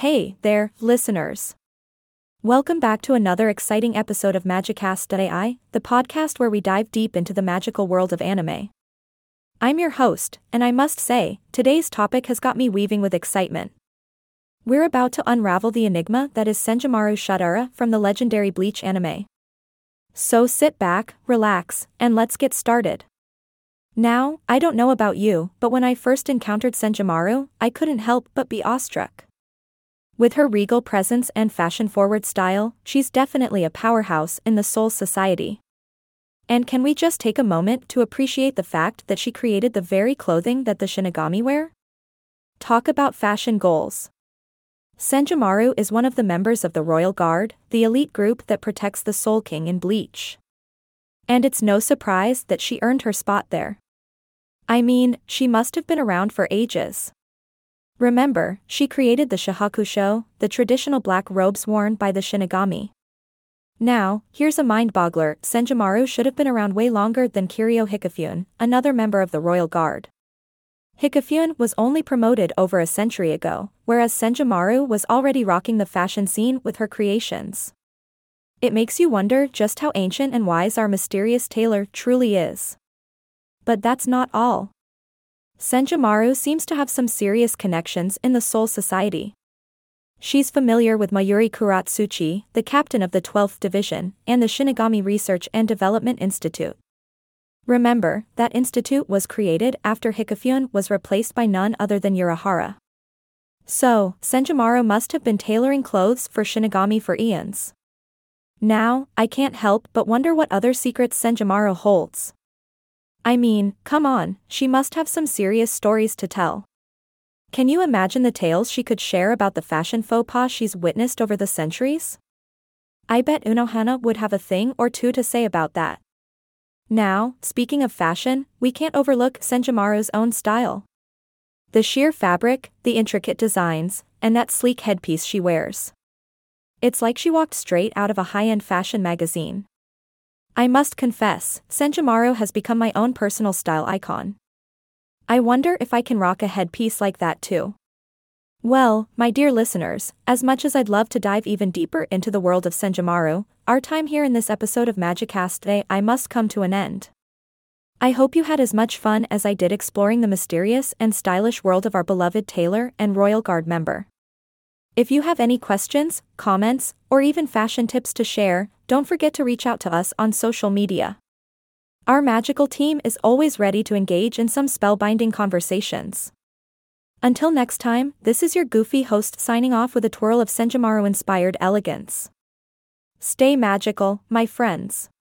Hey there, listeners. Welcome back to another exciting episode of Magicast.ai, the podcast where we dive deep into the magical world of anime. I'm your host, and I must say, today's topic has got me weaving with excitement. We're about to unravel the enigma that is Senjumaru Shutara from the legendary Bleach anime. So sit back, relax, and let's get started. Now, I don't know about you, but when I first encountered Senjumaru, I couldn't help but be awestruck. With her regal presence and fashion forward style, she's definitely a powerhouse in the Soul Society. And can we just take a moment to appreciate the fact that she created the very clothing that the Shinigami wear? Talk about fashion goals. Senjumaru is one of the members of the Royal Guard, the elite group that protects the Soul King in Bleach. And it's no surprise that she earned her spot there. I mean, she must have been around for ages. Remember, she created the Shihakusho, the traditional black robes worn by the Shinigami. Now, here's a mind-boggler, Senjumaru should have been around way longer than Kirio Hikifune, another member of the Royal Guard. Hikifune was only promoted over a century ago, whereas Senjumaru was already rocking the fashion scene with her creations. It makes you wonder just how ancient and wise our mysterious tailor truly is. But that's not all. Senjumaru seems to have some serious connections in the Soul Society. She's familiar with Mayuri Kuratsuchi, the captain of the 12th Division, and the Shinigami Research and Development Institute. Remember, that institute was created after Hikifune was replaced by none other than Urahara. So, Senjumaru must have been tailoring clothes for Shinigami for eons. Now, I can't help but wonder what other secrets Senjumaru holds. I mean, come on, she must have some serious stories to tell. Can you imagine the tales she could share about the fashion faux pas she's witnessed over the centuries? I bet Unohana would have a thing or two to say about that. Now, speaking of fashion, we can't overlook Senjumaru's own style. The sheer fabric, the intricate designs, and that sleek headpiece she wears. It's like she walked straight out of a high end fashion magazine. I must confess, Senjumaru has become my own personal style icon. I wonder if I can rock a headpiece like that too. Well, my dear listeners, as much as I'd love to dive even deeper into the world of Senjumaru, our time here in this episode of Magicast today I must come to an end. I hope you had as much fun as I did exploring the mysterious and stylish world of our beloved tailor and Royal Guard member. If you have any questions, comments, or even fashion tips to share, don't forget to reach out to us on social media. Our magical team is always ready to engage in some spellbinding conversations. Until next time, this is your goofy host signing off with a twirl of Senjumaru inspired elegance. Stay magical, my friends.